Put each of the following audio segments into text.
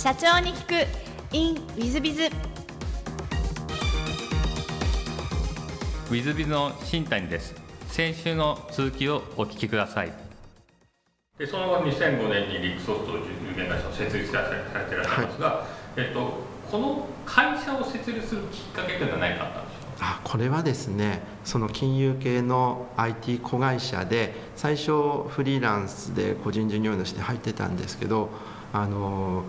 社長に聞く。In ウィズビズウィズビズの新谷です。先週の続きをお聞きください。でその後2005年にリックソフトという有限会社を設立されていらっしゃいますが、はい、えっと、この会社を設立するきっかけというのは何かあったんでしょう？あこれはですねその金融系の IT 子会社で最初フリーランスで個人事業主で入ってたんですけどあの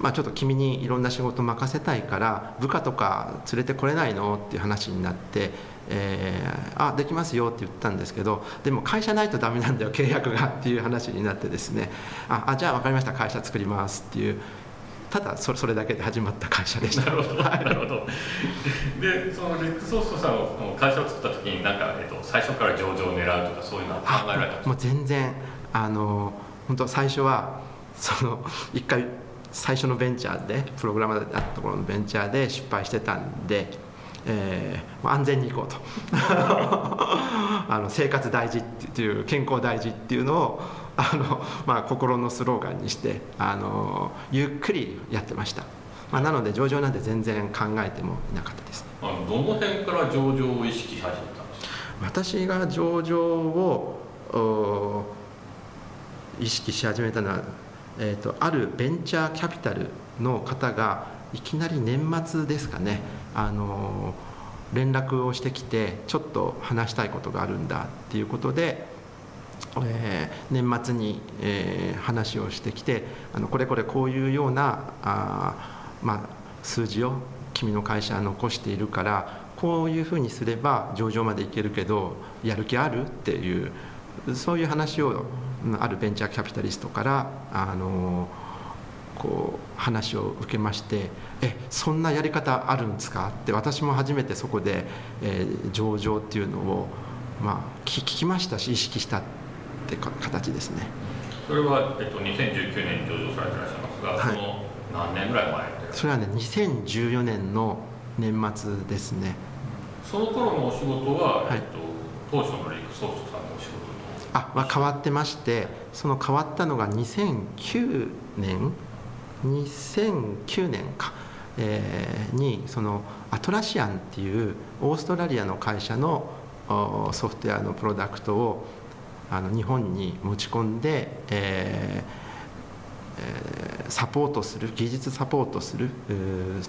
まあ、ちょっと君にいろんな仕事任せたいから部下とか連れてこれないの？っていう話になって、えー、あできますよって言ったんですけどでも会社ないとダメなんだよ契約が。っていう話になってですね。ああじゃあ分かりました。会社作りますっていうただそれそれだけで始まった会社でした。なるほど、なるほど。で、そのレックソーストさんの会社を作った時になんかえっと最初から上場を狙うとかそういうのは考えられたもう全然。あの本当最初はその一回最初のベンチャーでプログラマーだったところのベンチャーで失敗してたんで、えー、安全に行こうと。あの生活大事っていう健康大事っていうのをあの、まあ、心のスローガンにしてあのゆっくりやってました、まあ、なので上場なんて全然考えてもいなかったです。あのどの辺から上場を意識し始めたんですか？私が上場を意識し始めたのはえーと、あるベンチャーキャピタルの方がいきなり年末ですかね。あの連絡をしてきてちょっと話したいことがあるんだっていうことで、えー、年末に、えー、話をしてきてあのこれこれこういうようなあ、まあ、数字を君の会社は残しているからこういうふうにすれば上場までいけるけどやる気ある？っていうそういう話をあるベンチャーキャピタリストからあのこう話を受けまして「えそんなやり方あるんですか?」って私も初めてそこで、えー、上場っていうのを、まあ、聞きましたし意識したって形ですね。それは、えっと、2019年に上場されていらっしゃいますが、はい、その何年ぐらい前それはね2014年の年末ですねその頃のお仕事は、はい、えっと、当初のリクソフトさんのお仕事あ、まあ、変わってましてその変わったのが2009年2009年か、えー、にそのアトラシアンっていうオーストラリアの会社のソフトウェアのプロダクトをあの日本に持ち込んで、えー、サポートする技術サポートする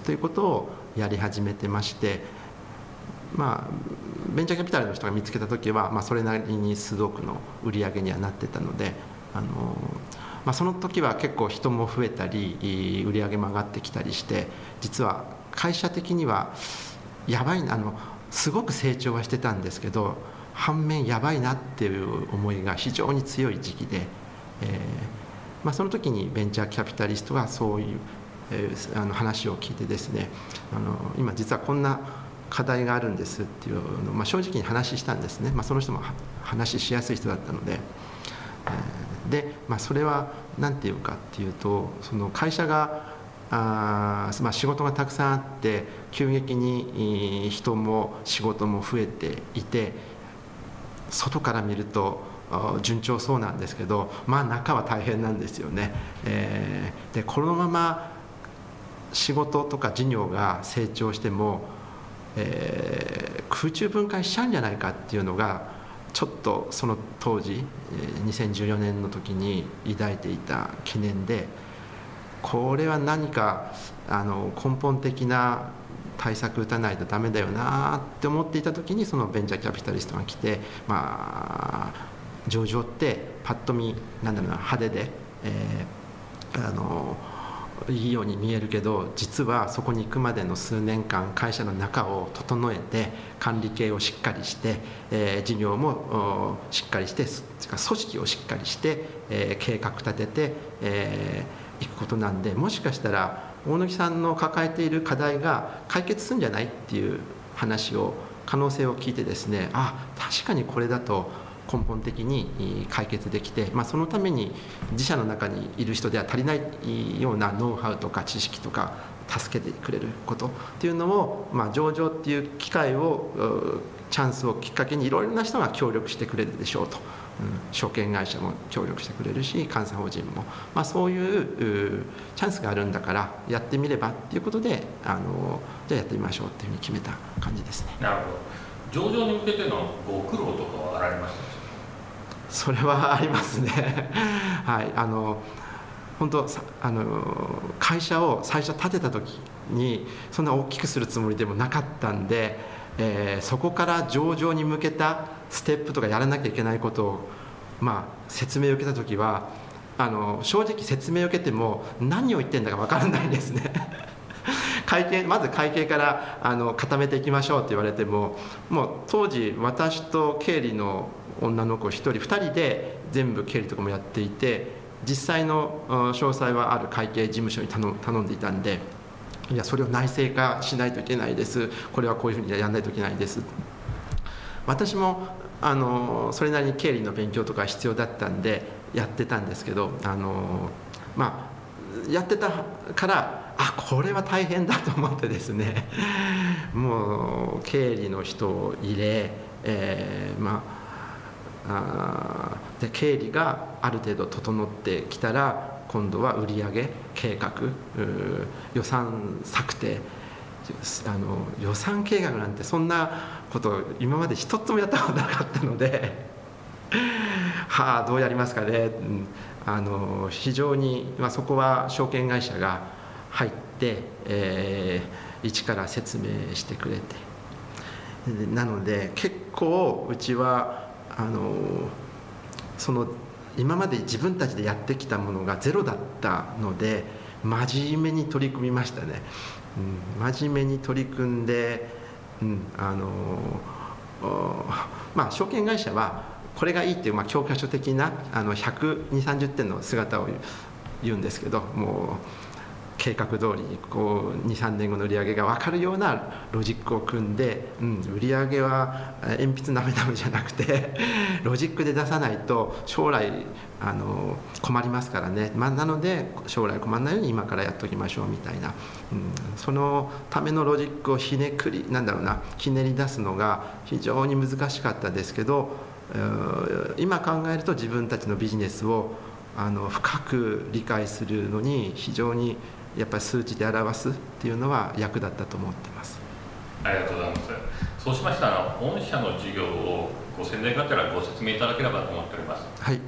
ということをやり始めてましてまあベンチャーキャピタルの人が見つけた時は、まあ、それなりに数億の売り上げにはなってたのであの、まあ、その時は結構人も増えたり売り上げも上がってきたりして実は会社的にはやばいなあのすごく成長はしてたんですけど反面やばいなっていう思いが非常に強い時期で、えーまあ、その時にベンチャーキャピタリストがそういう、えー、あの話を聞いてですねあの今実はこんな課題があるんですっていうのを、まあ、正直に話したんですね、まあ、その人も話しやすい人だったので、えー、で、まあ、それは何て言うかっていうとその会社があ、まあ、仕事がたくさんあって急激に人も仕事も増えていて外から見ると順調そうなんですけどまあ中は大変なんですよね。えー、でこのまま仕事とか事業が成長してもえー、空中分解しちゃうんじゃないかっていうのがちょっとその当時2014年の時に抱いていた懸念でこれは何かあの根本的な対策打たないとダメだよなって思っていた時にそのベンチャーキャピタリストが来てまあ上場ってパッと見なんだろうな派手で、えー、あのいいように見えるけど実はそこに行くまでの数年間会社の中を整えて管理系をしっかりして、えー、事業もしっかりして組織をしっかりして、えー、計画立ててい、えー、くことなんでもしかしたら大貫さんの抱えている課題が解決するんじゃないっていう話を可能性を聞いてですねあ確かにこれだと根本的に解決できて、まあ、そのために自社の中にいる人では足りないようなノウハウとか知識とか助けてくれることっていうのを、まあ、上場っていう機会をチャンスをきっかけにいろいろな人が協力してくれるでしょうと。証券会社も協力してくれるし監査法人も、まあ、そういうチャンスがあるんだからやってみればっていうことであのじゃあやってみましょうっていうふうに決めた感じですね。なるほど。上場に向けてのご苦労とかはあられましたそれはありますね。はい。あの本当あの会社を最初建てた時にそんな大きくするつもりでもなかったんで、えー、そこから上場に向けたステップとかやらなきゃいけないことを、まあ、説明を受けた時はあの正直説明を受けても何を言ってんだか分からないですね。会計まず会計からあの固めていきましょうって言われてももう当時私と経理の女の子1人2人で全部経理とかもやっていて実際の詳細はある会計事務所に頼んでいたんでいやそれを内製化しないといけないです。これはこういうふうにやらないといけないです。私もあのそれなりに経理の勉強とか必要だったんでやってたんですけどあのまあやってたからあこれは大変だと思ってですね もう経理の人を入れ、えー、まあで経理がある程度整ってきたら今度は売上計画予算策定。あの予算計画なんてそんなこと今まで一つもやったことなかったので はあどうやりますかね、あの非常に、まあ、そこは証券会社が入って、えー、一から説明してくれて。なので結構うちはあのその今まで自分たちでやってきたものがゼロだったので真面目に取り組みましたね、うん、真面目に取り組んで、うん、あのまあ証券会社はこれがいいっていう、まあ、教科書的な12030点の姿を言うんですけどもう計画通りこう23年後の売り上げが分かるようなロジックを組んで、うん、売り上げは鉛筆なめなめじゃなくて ロジックで出さないと将来あの困りますからね、ま、なので将来困らないように今からやっておきましょうみたいな、うん、そのためのロジックをひねくりなんだろうなひねり出すのが非常に難しかったですけど今考えると自分たちのビジネスをあの深く理解するのに非常にやっぱり数値で表すっていうのは役立ったと思ってます。ありがとうございます。そうしましたら御社の事業をご宣伝がてらご説明いただければと思っております。はい。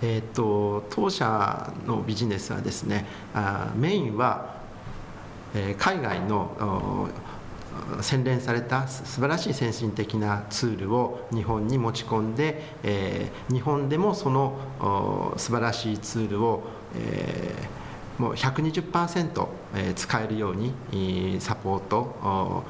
えーと、当社のビジネスはですねあメインは、えー、海外の洗練された素晴らしい先進的なツールを日本に持ち込んで、えー、日本でもその素晴らしいツールを、えー、もう120%使えるようにサポート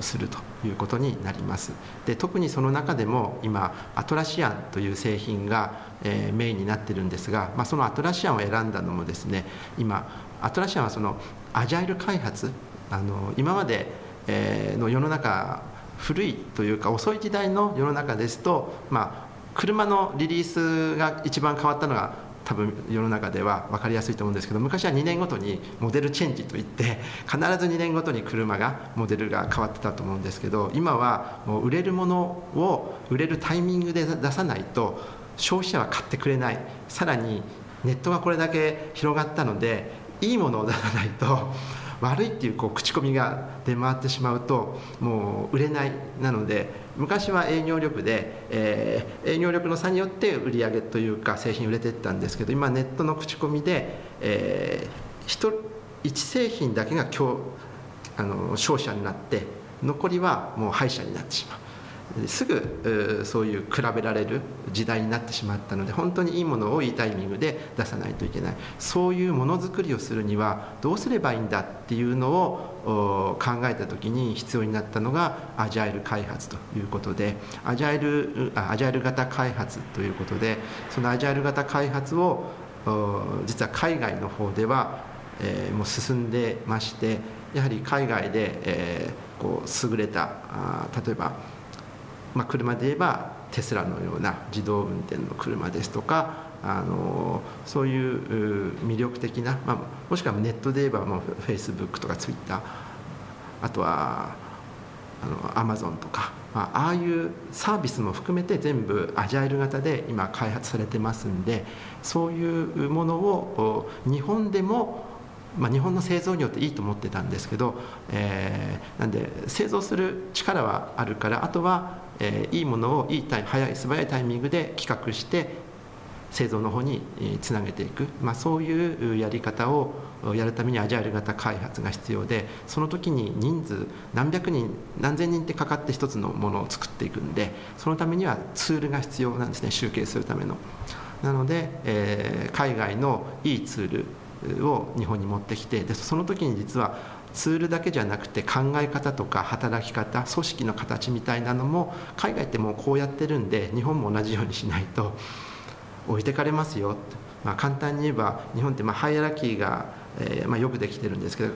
するということになります。で特にその中でも今アトラシアンという製品が、えー、メインになってるんですが、まあ、そのアトラシアンを選んだのもですね今アトラシアンはそのアジャイル開発あの今まで、えー、の世の中古いというか遅い時代の世の中ですと、まあ、車のリリースが一番変わったのが多分世の中では分かりやすいと思うんですけど昔は2年ごとにモデルチェンジといって必ず2年ごとに車がモデルが変わってたと思うんですけど今はもう売れるものを売れるタイミングで出さないと消費者は買ってくれない。さらにネットがこれだけ広がったのでいいものを出さないと悪いっていうこう口コミが出回ってしまうともう売れないなので昔は営業力で、えー、営業力の差によって売り上げというか製品売れてったんですけど今ネットの口コミで、えー、1製品だけが今日あの勝者になって残りはもう敗者になってしまう。すぐそういう比べられる時代になってしまったので本当にいいものをいいタイミングで出さないといけない。そういうものづくりをするにはどうすればいいんだっていうのを考えた時に必要になったのがアジャイル開発ということでアジャイルアジャイル型開発ということでそのアジャイル型開発を実は海外の方では、もう進んでましてやはり海外で、こう優れた例えばまあ、車で言えばテスラのような自動運転の車ですとかあのそういう魅力的な、まあ、もしくはネットで言えばもうフェイスブックとかツイッターあとはあのアマゾンとかまあ、ああいうサービスも含めて全部アジャイル型で今開発されてますんでそういうものを日本でもまあ、日本の製造業っていいと思ってたんですけど、えー、なんで製造する力はあるからあとは、えー、いいものをいいタイ早い素早いタイミングで企画して製造の方につなげていく、まあ、そういうやり方をやるためにアジャイル型開発が必要でその時に人数何百人何千人ってかかって一つのものを作っていくんでそのためにはツールが必要なんですね集計するための。なので、えー、海外のいいツールを日本に持ってきてでその時に実はツールだけじゃなくて考え方とか働き方組織の形みたいなのも海外ってもうこうやってるんで日本も同じようにしないと置いてかれますよ、まあ、簡単に言えば日本ってまあハイアラキーが、えー、まあよくできてるんですけど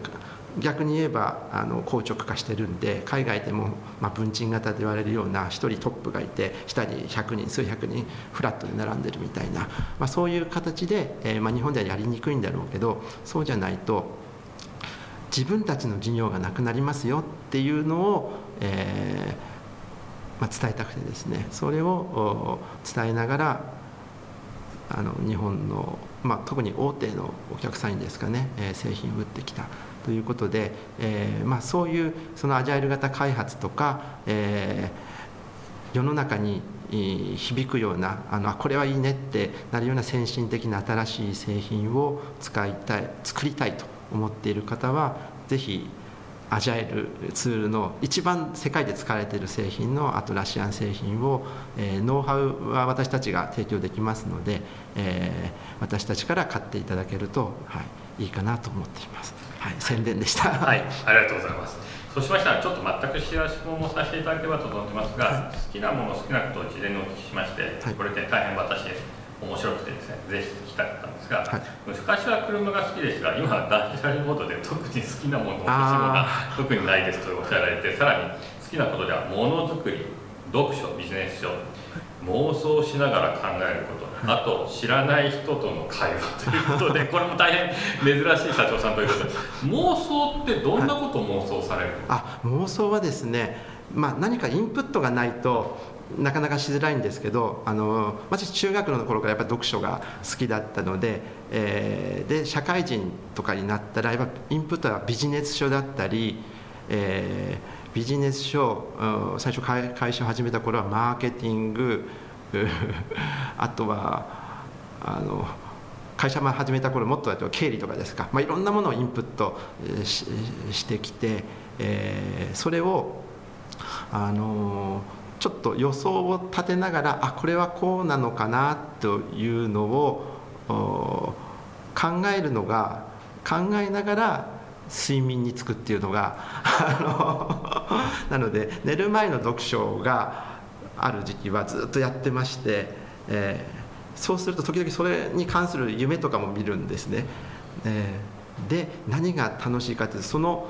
逆に言えばあの硬直化してるんで海外でも、まあ、文鎮型と言われるような1人トップがいて下に100人数百人フラットで並んでるみたいな、まあ、そういう形で、えーまあ、日本ではやりにくいんだろうけどそうじゃないと自分たちの事業がなくなりますよっていうのを、えーまあ、伝えたくてですねそれを伝えながらあの日本の、まあ、特に大手のお客さんにですかね、えー、製品を売ってきたということで、えーまあ、そういうそのアジャイル型開発とか、えー、世の中に響くようなあのこれはいいねってなるような先進的な新しい製品を使いたい作りたいと。思っている方はぜひアジャイルツールの一番世界で使われている製品のアトラシアン製品を、えー、ノウハウは私たちが提供できますので、えー、私たちから買っていただけると、はい、いいかなと思っています、はい、宣伝でした。はいありがとうございます。そうしましたらちょっと全く知らしもさせていただければと思ってますが、はい、好きなもの好きなことを事前にお聞きしまして、はい、これで大変私面白くてですねぜひ聞きたかったんですが、はい、昔は車が好きですが今は断捨離モードで特に好きなもののが特にないですとおっしゃられてさらに好きなことではものづくり読書ビジネス書妄想しながら考えることあと知らない人との会話ということで これも大変珍しい社長さんということで妄想ってどんなことを妄想される、はい、あ妄想はですね、まあ、何かインプットがないとなかなかしづらいんですけどあの私中学の頃からやっぱ読書が好きだったので,、えー、で社会人とかになったらやっぱインプットはビジネス書だったり、えー、ビジネス書最初会社を始めた頃はマーケティング あとはあの会社も始めた頃もっとだと経理とかですか、まあ、いろんなものをインプットししてきて、えー、それをあのちょっと予想を立てながらあこれはこうなのかなというのを考えるのが考えながら睡眠につくっていうのが なので寝る前の読書がある時期はずっとやってまして、えー、そうすると時々それに関する夢とかも見るんですね。えー、で何が楽しいかっていうとその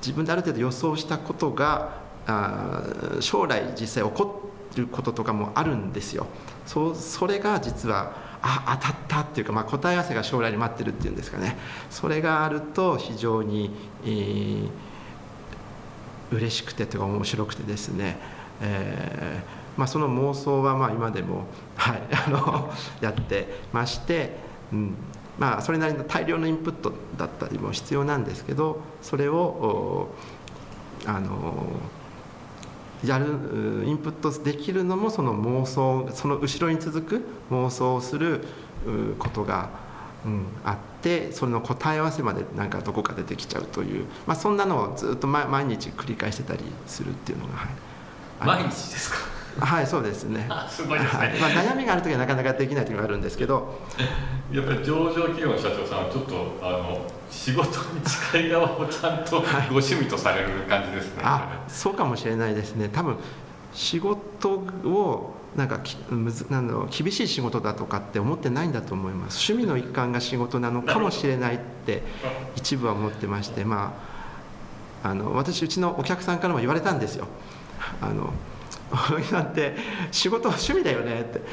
自分である程度予想したことがあ将来実際起こることとかもあるんですよ。そそれが実はあ当たったっていうか、まあ、答え合わせが将来に待ってるっていうんですかね。それがあると非常に、えー、嬉しくてというか面白くてですね、えーまあ、その妄想はまあ今でも、はい、あの やってまして、うん。まあ、それなりの大量のインプットだったりも必要なんですけどそれをあのやるインプットできるのもその妄想その後ろに続く妄想をすることが、うん、あってそれの答え合わせまでなんかどこか出てきちゃうという、まあ、そんなのをずっと毎日繰り返してたりするっていうのが、はい、毎日ですか？はいそうですね。すごいですね、はい、まあ、悩みがある時はなかなかできない時があるんですけど。やっぱり上場企業の社長さんはちょっとあの仕事に近い側をちゃんとご趣味とされる感じですね、あそうかもしれないですね。多分仕事をなんかむずなんだろう厳しい仕事だとかって思ってないんだと思います。趣味の一環が仕事なのかもしれないって一部は思ってましてまああの私うちのお客さんからも言われたんですよ。あの大木さんて仕事趣味だよねって。で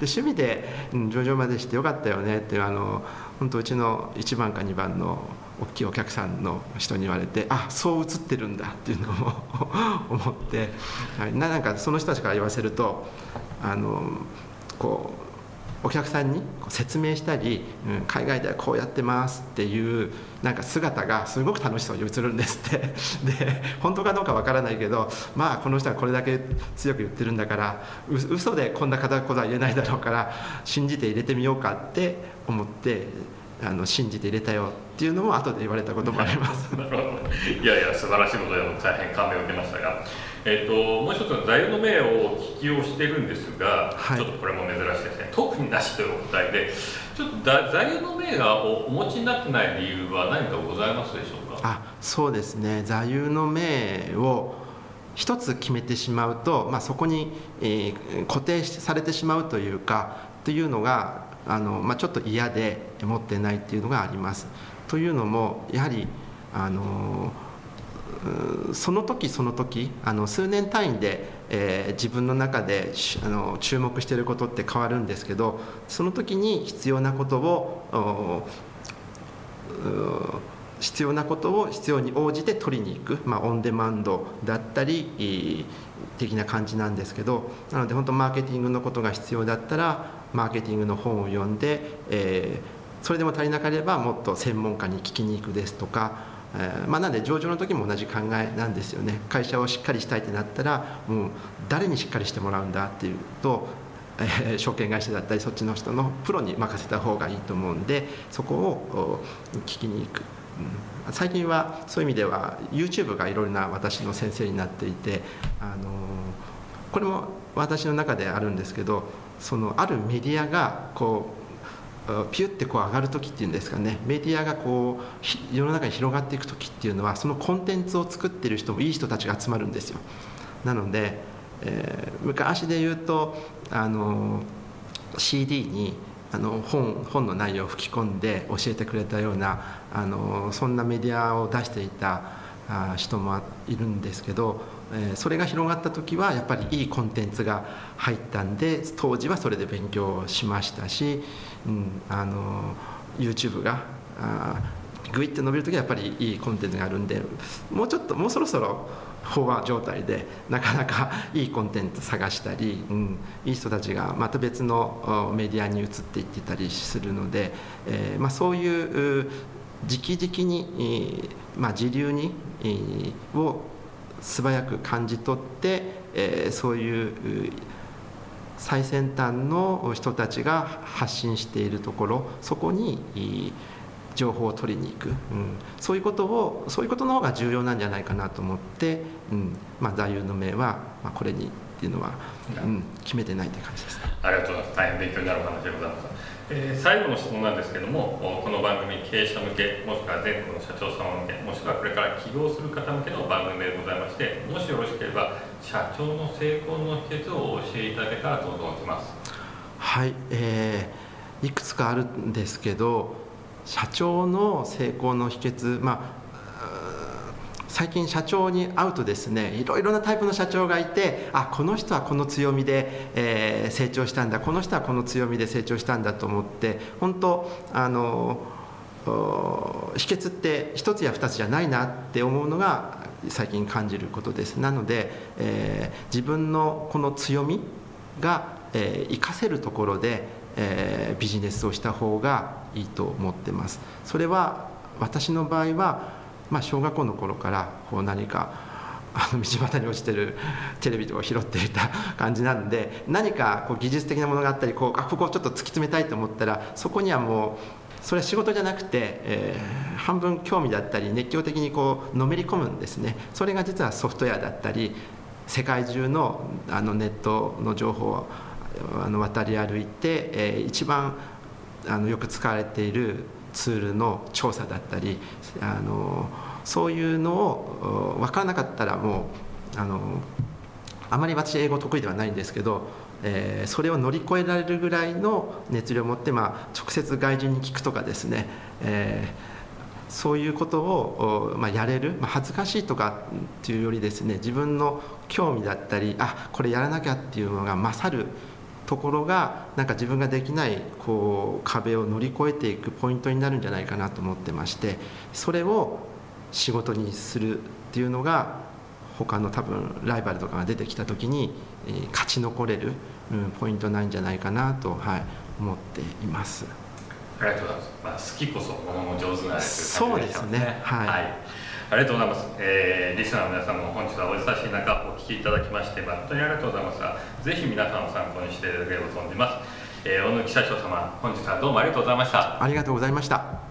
趣味で、うん、上場までしてよかったよねってあの本当うちの1番か2番の大きいお客さんの人に言われてあそう映ってるんだっていうのを 思って、はい、なんかその人たちから言わせるとあのこうお客さんに説明したり、うん、海外ではこうやってますっていうなんか姿がすごく楽しそうに映るんですって。で本当かどうかわからないけどまあこの人はこれだけ強く言ってるんだからう嘘でこんなことは言えないだろうから信じて入れてみようかって思ってあの信じて入れたよっていうのも後で言われたこともあります。いやいや素晴らしいことで大変感銘を受けましたが。えーと、もう一つの座右の銘を聞きをしてるんですが、はい、ちょっとこれも珍しいですね。特になしというお答えでちょっと座右の銘がお持ちになってない理由は何かございますでしょうか？あそうですね。座右の銘を一つ決めてしまうと、まあ、そこに、えー、固定されてしまうというかというのがあの、まあ、ちょっと嫌で持ってないっていうのがあります。というのもやはりあのその時その時あの数年単位で、えー、自分の中であの注目していることって変わるんですけどその時に必要なことを必要なことを必要に応じて取りに行く、まあ、オンデマンドだったり的な感じなんですけどなので本当マーケティングのことが必要だったらマーケティングの本を読んで、えー、それでも足りなければもっと専門家に聞きに行くですとかえーまあ、なんで上場の時も同じ考えなんですよね。会社をしっかりしたいってなったらもう誰にしっかりしてもらうんだっていうと、えー、証券会社だったりそっちの人のプロに任せた方がいいと思うんでそこを聞きに行く、最近はそういう意味では YouTube がいろいろな私の先生になっていて、あの、これも私の中であるんですけどそのあるメディアがこうピュッてこう上がる時っていうんですかね。メディアがこう世の中に広がっていく時っていうのはそのコンテンツを作ってる人もいい人たちが集まるんですよ。なので、えー、昔で言うとあの CD にあの本本の内容を吹き込んで教えてくれたようなあのそんなメディアを出していた人もいるんですけどそれが広がった時はやっぱりいいコンテンツが入ったんで当時はそれで勉強しましたし、うん、あの YouTube がグイッて伸びる時はやっぱりいいコンテンツがあるんでもうちょっともうそろそろ飽和状態でなかなか いいコンテンツ探したり、うん、いい人たちがまた別のメディアに移っていってたりするので、えーまあ、そういう直々に、まあ、時流に、を素早く感じ取って、えー、そういう最先端の人たちが発信しているところそこに情報を取りに行く、うん、そういうことをそういうことの方が重要なんじゃないかなと思って、うん。まあ、座右の銘は、まあ、これにっていうのは、うん、決めてないって感じです、ありがとう。ございます大変勉強になるお話でございますえ、最後の質問なんですけどもこの番組経営者向けもしくは全国の社長様向けもしくはこれから起業する方向けの番組でございましてもしよろしければ社長の成功の秘訣を教えていただけたらと存じます。はい、えー、いくつかあるんですけど社長の成功の秘訣まあ最近社長に会うとですねいろいろなタイプの社長がいてあこの人はこの強みで、えー、成長したんだこの人はこの強みで成長したんだと思って本当あの秘訣って一つや二つじゃないなって思うのが最近感じることです。なので、えー、自分のこの強みが、えー、活かせるところで、えー、ビジネスをした方がいいと思ってます。それは私の場合はまあ、小学校の頃からこう何かあの道端に落ちてるテレビとか拾っていた 感じなんで何かこう技術的なものがあったりこうあここをちょっと突き詰めたいと思ったらそこにはもうそれは仕事じゃなくて、えー、半分興味だったり熱狂的にこうのめり込むんですね。それが実はソフトウェアだったり世界中のあのネットの情報をあの渡り歩いて、えー、一番あのよく使われているツールの調査だったりあのそういうのを分からなかったらもうあのあまり私英語得意ではないんですけど、えー、それを乗り越えられるぐらいの熱量を持って、まあ、直接外人に聞くとかですね、えーそういうことを、まあ、やれる、まあ、恥ずかしいとかっていうよりですね自分の興味だったりあこれやらなきゃっていうのが勝るところがなんか自分ができないこう壁を乗り越えていくポイントになるんじゃないかなと思ってましてそれを仕事にするっていうのが他の多分ライバルとかが出てきた時に、えー、勝ち残れる、うん、ポイントなんじゃないかなと、はい、思っています。ありがとうございます。まあ、好きこそものも上手な、ね、そうですね。はい、はいありがとうございます、えー、リスナーの皆さんも本日はお優しい中お聞きいただきまして、本当にありがとうございます。がぜひ皆さんを参考にしていただければと思います、えー、小野木社長様本日はどうもありがとうございました。ありがとうございました。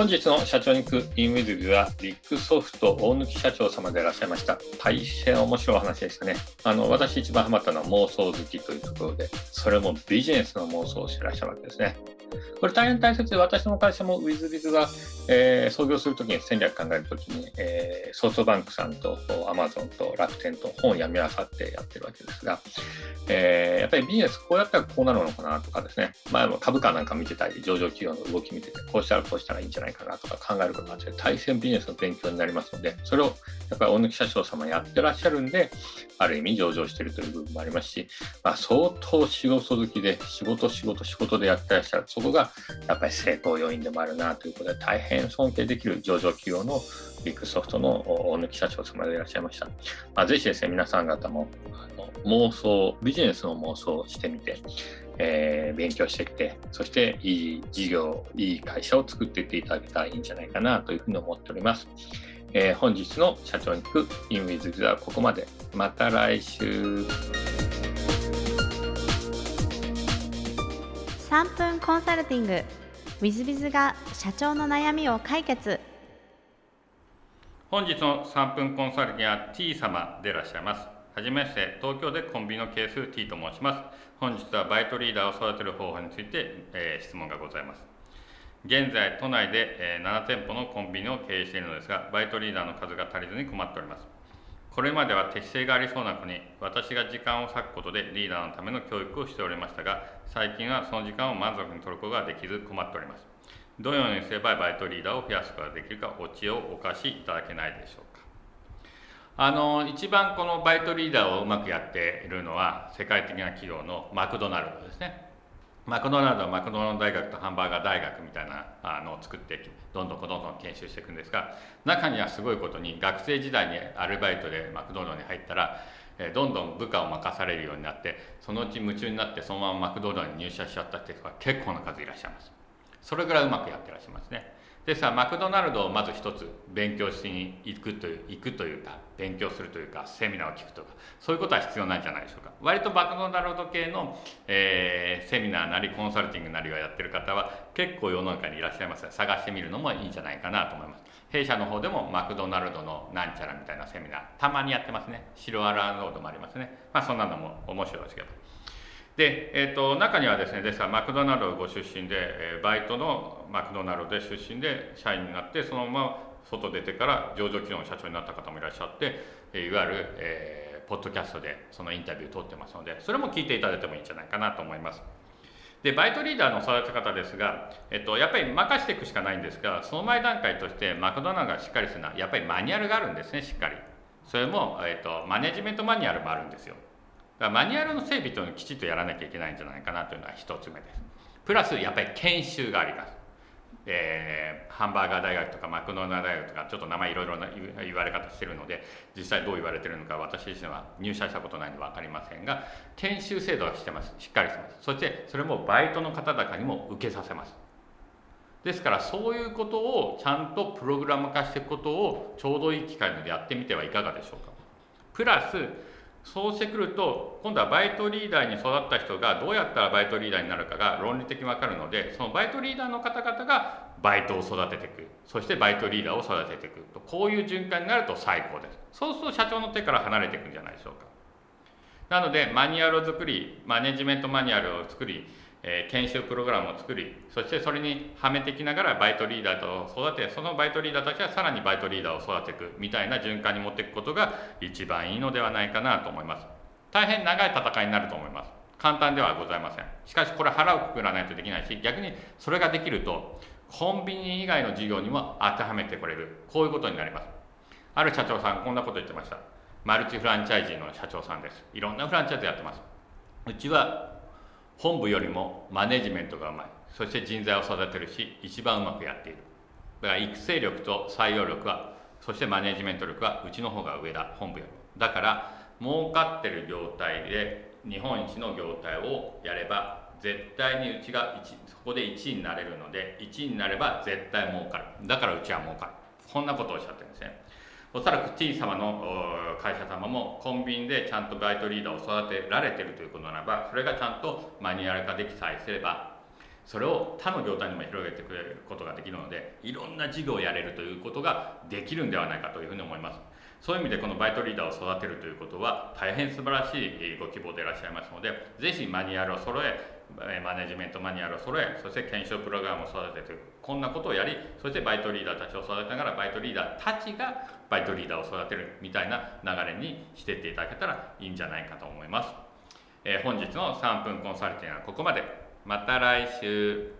本日の社長に行くインウィズビはビッグソフト大貫社長様でいらっしゃいました。大変面白いお話でしたね。あの、私一番ハマったのは妄想好きというところで、それもビジネスの妄想をしてらっしゃるわけですね。これ大変大切で、私の会社もウィズビズが、えー、創業するときに戦略考えるときに、えー、ソフトバンクさんとアマゾンと楽天と本をやみ合わさってやってるわけですが、えー、やっぱりビジネスこうやったらこうなるのかなとかですね、前も株価なんか見てたり、上場企業の動き見てて、こうしたらこうしたらいいんじゃないかなとか考えることが大変ビジネスの勉強になりますので、それをやっぱり大貫社長様やってらっしゃるんで、ある意味上場しているという部分もありますし、まあ、相当仕事好きで、仕事仕事仕事でやってらっしゃる、そこがやっぱり成功要因でもあるなということで、大変尊敬できる上場企業のビッグソフトの大貫社長様でいらっしゃいました。まあ、ぜひですね、皆さん方もあの妄想、ビジネスの妄想をしてみて、えー、勉強してきて、そしていい事業、いい会社を作っていっていただけたらいいんじゃないかなというふうに思っております。えー、本日の社長に行く In with the はここまで。また来週。3分コンサルティング。w i z b i z が社長の悩みを解決。本日の3分コンサルティングは T 様でいらっしゃいます。はじめまして東京でコンビニのケース T と申します。本日はバイトリーダーを育てる方法について、えー、質問がございます。現在都内で、えー、7店舗のコンビニを経営しているのですがバイトリーダーの数が足りずに困っております。これまでは適性がありそうな子に私が時間を割くことでリーダーのための教育をしておりましたが最近はその時間を満足に取ることができず困っております。どのようにすればバイトリーダーを増やすことができるかお知恵をお貸しいただけないでしょうか。あの一番このバイトリーダーをうまくやっているのは世界的な企業のマクドナルドですね。マクドナルドはマクドナルド大学とハンバーガー大学みたいなのを作ってどんどんどんどん研修していくんですが中にはすごいことに学生時代にアルバイトでマクドナルドに入ったらどんどん部下を任されるようになってそのうち夢中になってそのままマクドナルドに入社しちゃったっていう人が結構な数いらっしゃいます。それぐらいうまくやってらっしゃいますね。でさマクドナルドをまず一つ勉強しに行くという行くというか勉強するというかセミナーを聞くとかそういうことは必要なんじゃないでしょうか。割とマクドナルド系の、えー、セミナーなりコンサルティングなりをやってる方は結構世の中にいらっしゃいます探してみるのもいいんじゃないかなと思います。弊社の方でもマクドナルドのなんちゃらみたいなセミナーたまにやってますね。白アラーノードもありますね。まあそんなのも面白いですけど。で、えーと、中にはですねですからマクドナルドご出身で、え、バイトのマクドナルドで出身で社員になってそのまま外出てから上場企業の社長になった方もいらっしゃって、え、いわゆる、えー、ポッドキャストでそのインタビューを取ってますのでそれも聞いていただいてもいいんじゃないかなと思います。でバイトリーダーの育て方ですが、えっと、やっぱり任していくしかないんですがその前段階としてマクドナルドがしっかりするのはやっぱりマニュアルがあるんですねしっかりそれも、えっと、マネジメントマニュアルもあるんですよからマニュアルの整備というのをきちっとやらなきゃいけないんじゃないかなというのは1つ目です。プラスやっぱり研修があります。えー、ハンバーガー大学とかマクドナルド大学とかちょっと名前いろいろな言われ方してるので実際どう言われてるのか私自身は入社したことないので分かりませんが研修制度はしてます。しっかりしてます。そしてそれもバイトの方々にも受けさせます。ですからそういうことをちゃんとプログラム化していくことをちょうどいい機会のでやってみてはいかがでしょうか。プラスそうしてくると今度はバイトリーダーに育った人がどうやったらバイトリーダーになるかが論理的に分かるのでそのバイトリーダーの方々がバイトを育てていくそしてバイトリーダーを育てていくとこういう循環になると最高です。そうすると社長の手から離れていくんじゃないでしょうか。なのでマニュアルを作りマネジメントマニュアルを作りえ、研修プログラムを作りそしてそれにはめてきながらバイトリーダーと育てそのバイトリーダーたちはさらにバイトリーダーを育てていくみたいな循環に持っていくことが一番いいのではないかなと思います。大変長い戦いになると思います。簡単ではございません。しかしこれ腹をくくらないとできないし逆にそれができるとコンビニ以外の事業にも当てはめてこれる。こういうことになります。ある社長さんこんなこと言ってました。マルチフランチャイジーの社長さんです。いろんなフランチャイズやってます。うちは本部よりもマネジメントがうまい。そして人材を育てるし一番うまくやっている。だから育成力と採用力はそしてマネジメント力はうちの方が上だ本部より。だから儲かってる業態で日本一の業態をやれば絶対にうちがそこで1位になれるので1位になれば絶対儲かる。だからうちは儲かる。こんなことをおっしゃってるんですね。おそらく T 様の会社様もコンビニでちゃんとバイトリーダーを育てられてるということならばそれがちゃんとマニュアル化できさえすればそれを他の業態にも広げてくれることができるのでいろんな事業をやれるということができるんではないかというふうに思います。そういう意味でこのバイトリーダーを育てるということは大変素晴らしいご希望でいらっしゃいますのでぜひマニュアルを揃えマネジメントマニュアルを揃えそして検証プログラムを育ててこんなことをやりそしてバイトリーダーたちを育てながらバイトリーダーたちがバイトリーダーを育てるみたいな流れにしていっていただけたらいいんじゃないかと思います、えー、本日の3分コンサルティングはここまで。また来週。